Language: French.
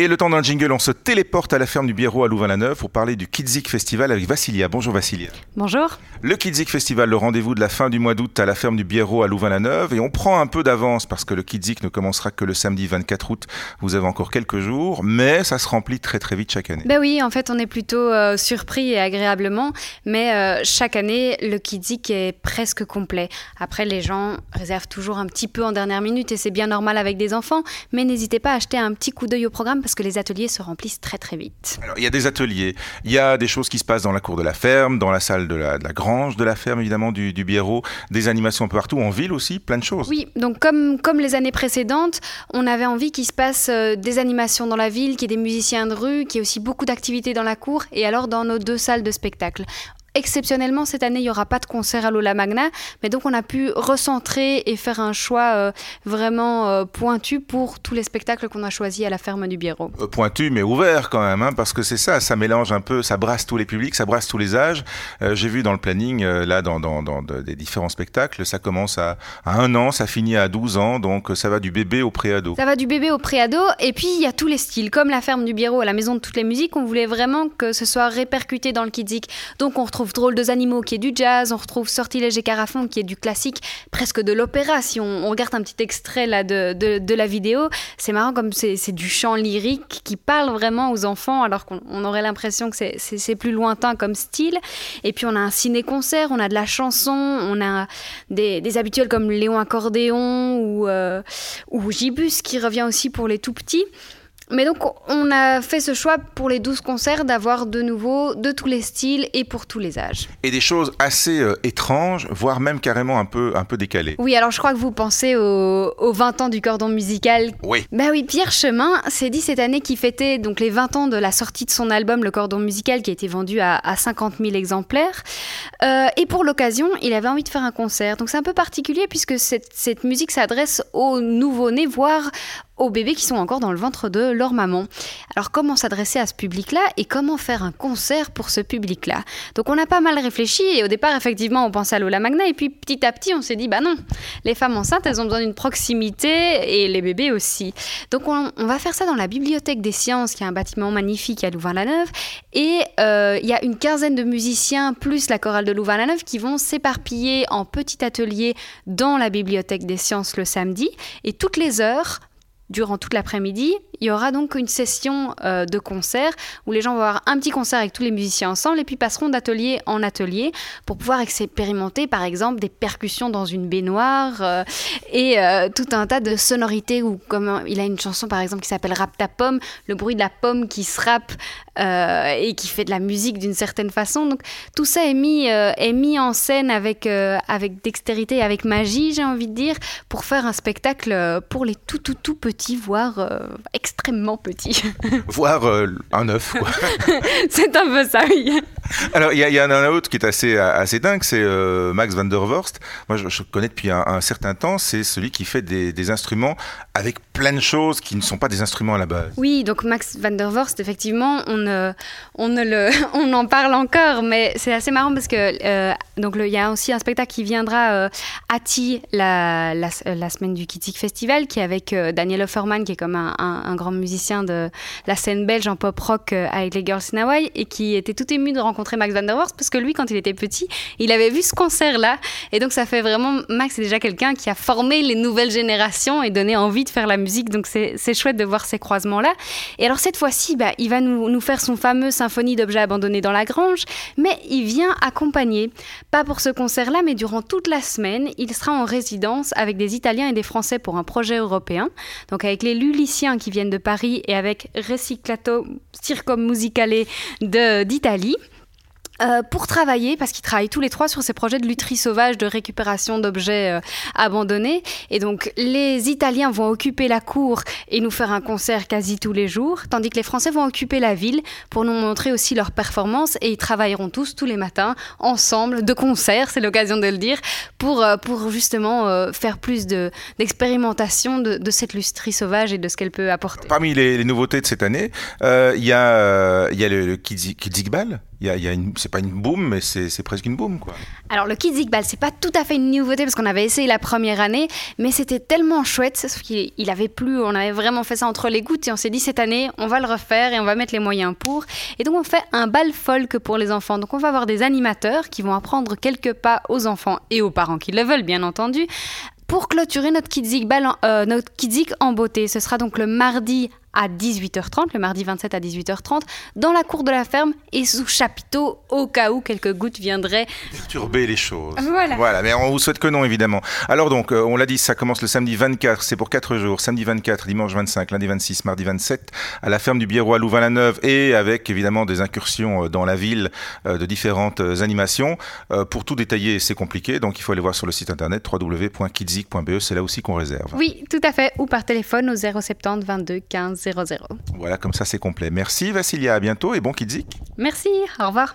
Et le temps d'un jingle, on se téléporte à la ferme du Biérot à Louvain-la-Neuve pour parler du Kidzik Festival avec Vassilia. Bonjour Vassilia. Bonjour. Le Kidzik Festival, le rendez-vous de la fin du mois d'août à la ferme du Biérot à Louvain-la-Neuve. Et on prend un peu d'avance parce que le Kidzik ne commencera que le samedi 24 août. Vous avez encore quelques jours, mais ça se remplit très très vite chaque année. Ben oui, en fait, on est plutôt euh, surpris et agréablement. Mais euh, chaque année, le Kidzik est presque complet. Après, les gens réservent toujours un petit peu en dernière minute et c'est bien normal avec des enfants. Mais n'hésitez pas à acheter un petit coup d'œil au programme parce que les ateliers se remplissent très très vite. Alors, il y a des ateliers, il y a des choses qui se passent dans la cour de la ferme, dans la salle de la, de la grange de la ferme, évidemment, du, du Biérot, des animations un peu partout, en ville aussi, plein de choses. Oui, donc comme, comme les années précédentes, on avait envie qu'il se passe euh, des animations dans la ville, qu'il y ait des musiciens de rue, qu'il y ait aussi beaucoup d'activités dans la cour et alors dans nos deux salles de spectacle. Exceptionnellement, cette année, il n'y aura pas de concert à l'Ola Magna, mais donc on a pu recentrer et faire un choix euh, vraiment euh, pointu pour tous les spectacles qu'on a choisis à la ferme du Biérot. Euh, pointu mais ouvert quand même, hein, parce que c'est ça, ça mélange un peu, ça brasse tous les publics, ça brasse tous les âges. J'ai vu dans le planning, là, dans, dans, dans de- des différents spectacles, ça commence à, à un an, ça finit à 12 ans, donc ça va du bébé au préado. Ça va du bébé au préado, et puis il y a tous les styles. Comme la ferme du Biérot à la maison de toutes les musiques, on voulait vraiment que ce soit répercuté dans le Kidzik. Donc on retrouve Drôle de animaux qui est du jazz, on retrouve Sortilège et Carafon qui est du classique, presque de l'opéra. Si on, regarde un petit extrait là de, de, la vidéo, c'est marrant comme c'est du chant lyrique qui parle vraiment aux enfants, alors qu'on on aurait l'impression que c'est- plus lointain comme style. Et puis on a un ciné-concert, on a de la chanson, on a des, des habituels comme Léon Accordéon ou, euh, ou Gibus qui revient aussi pour les tout petits. Mais donc on a fait ce choix pour les 12 concerts d'avoir de nouveau de tous les styles et pour tous les âges. Et des choses assez euh, étranges, voire même carrément un peu, un peu décalées. Oui, alors je crois que vous pensez aux, aux 20 ans du cordon musical. Oui. Bah oui, Pierre Chemin s'est dit cette année qu'il fêtait donc les 20 ans de la sortie de son album Le Cordon Musical qui a été vendu à, à 50 000 exemplaires. Euh, et pour l'occasion, il avait envie de faire un concert. Donc c'est un peu particulier puisque cette, cette musique s'adresse aux nouveau-nés, voire aux bébés qui sont encore dans le ventre de leur maman. Alors comment s'adresser à ce public-là et comment faire un concert pour ce public-là? Donc on a pas mal réfléchi et au départ effectivement on pensait à Lola Magna et puis petit à petit on s'est dit bah non, les femmes enceintes elles ont besoin d'une proximité et les bébés aussi. Donc on, va faire ça dans la bibliothèque des sciences qui est un bâtiment magnifique à Louvain-la-Neuve et euh, il y a une quinzaine de musiciens plus la chorale de Louvain-la-Neuve qui vont s'éparpiller en petits ateliers dans la bibliothèque des sciences le samedi et toutes les heures durant toute l'après-midi, il y aura donc une session euh, de concert où les gens vont avoir un petit concert avec tous les musiciens ensemble et puis passeront d'atelier en atelier pour pouvoir expérimenter par exemple des percussions dans une baignoire euh, et euh, tout un tas de sonorités ou comme il a une chanson par exemple qui s'appelle Rap ta pomme, le bruit de la pomme qui se rappe et qui fait de la musique d'une certaine façon. Donc tout ça est mis, est mis en scène avec, avec dextérité et avec magie, j'ai envie de dire, pour faire un spectacle pour les tout tout tout petits, voire euh, extrêmement petits. Voire euh, un œuf, quoi. C'est un peu ça, oui. Alors, il y, en a un autre qui est assez, assez dingue, c'est euh, Max van der Vorst. Moi, je, je connais depuis un, un certain temps, c'est celui qui fait des, des instruments avec plein de choses qui ne sont pas des instruments à la base. Oui, donc Max van der Vorst, effectivement, on, on, ne le, on en parle encore, mais c'est assez marrant parce que donc il y a aussi un spectacle qui viendra euh, à Ti la, semaine du Kittik Festival, qui est avec euh, Daniel Offerman, qui est comme un, grand musicien de la scène belge en pop rock euh, avec les Girls in Hawaii, et qui était tout ému de rencontrer Max van der Vorst parce que lui, quand il était petit, il avait vu ce concert-là, et donc ça fait vraiment Max est déjà quelqu'un qui a formé les nouvelles générations et donné envie de faire la musique, donc c'est chouette de voir ces croisements-là. Et alors cette fois-ci, bah, il va nous faire son fameux symphonie d'objets abandonnés dans la grange, mais il vient accompagner, pas pour ce concert-là, mais durant toute la semaine, il sera en résidence avec des Italiens et des Français pour un projet européen, donc avec les Luliciens qui viennent de Paris et avec Reciclato Circum Musicale d'Italie. Euh, pour travailler, parce qu'ils travaillent tous les trois sur ces projets de lutherie sauvage, de récupération d'objets euh, abandonnés. Et donc, les Italiens vont occuper la cour et nous faire un concert quasi tous les jours, tandis que les Français vont occuper la ville pour nous montrer aussi leurs performances et ils travailleront tous, tous les matins, ensemble, de concert, c'est l'occasion de le dire, pour, euh, pour justement euh, faire plus de- d'expérimentation de, de cette lutherie sauvage et de ce qu'elle peut apporter. Parmi les, les nouveautés de cette année, il y y a le, le Kidzi- Kidzikbal. Y a, c'est pas une boom, mais c'est presque une boom, quoi. Alors le Kids Ball, c'est pas tout à fait une nouveauté parce qu'on avait essayé la première année, mais c'était tellement chouette, sauf qu'il il avait plus, on avait vraiment fait ça entre les gouttes et on s'est dit cette année, on va le refaire et on va mettre les moyens pour. Et donc on fait un bal folk pour les enfants. Donc on va avoir des animateurs qui vont apprendre quelques pas aux enfants et aux parents qui le veulent, bien entendu, pour clôturer notre Kidzik, en, euh, en beauté. Ce sera donc le mardi à 18h30, le mardi 27 à 18h30, dans la cour de la ferme et sous chapiteau, au cas où quelques gouttes viendraient perturber les choses. Voilà. Voilà, mais on vous souhaite que non, évidemment. Alors donc, euh, on l'a dit, ça commence le samedi 24, c'est pour 4 jours, samedi 24, dimanche 25, lundi 26, mardi 27, à la ferme du Biérou à Louvain-la-Neuve, et avec évidemment des incursions euh, dans la ville euh, de différentes animations. pour tout détailler, c'est compliqué, donc il faut aller voir sur le site internet www.kidzik.be, c'est là aussi qu'on réserve. Oui, tout à fait, ou par téléphone au 070 22 15 voilà, comme ça c'est complet. Merci Vassilia, à bientôt et bon Kidzik. Merci, au revoir.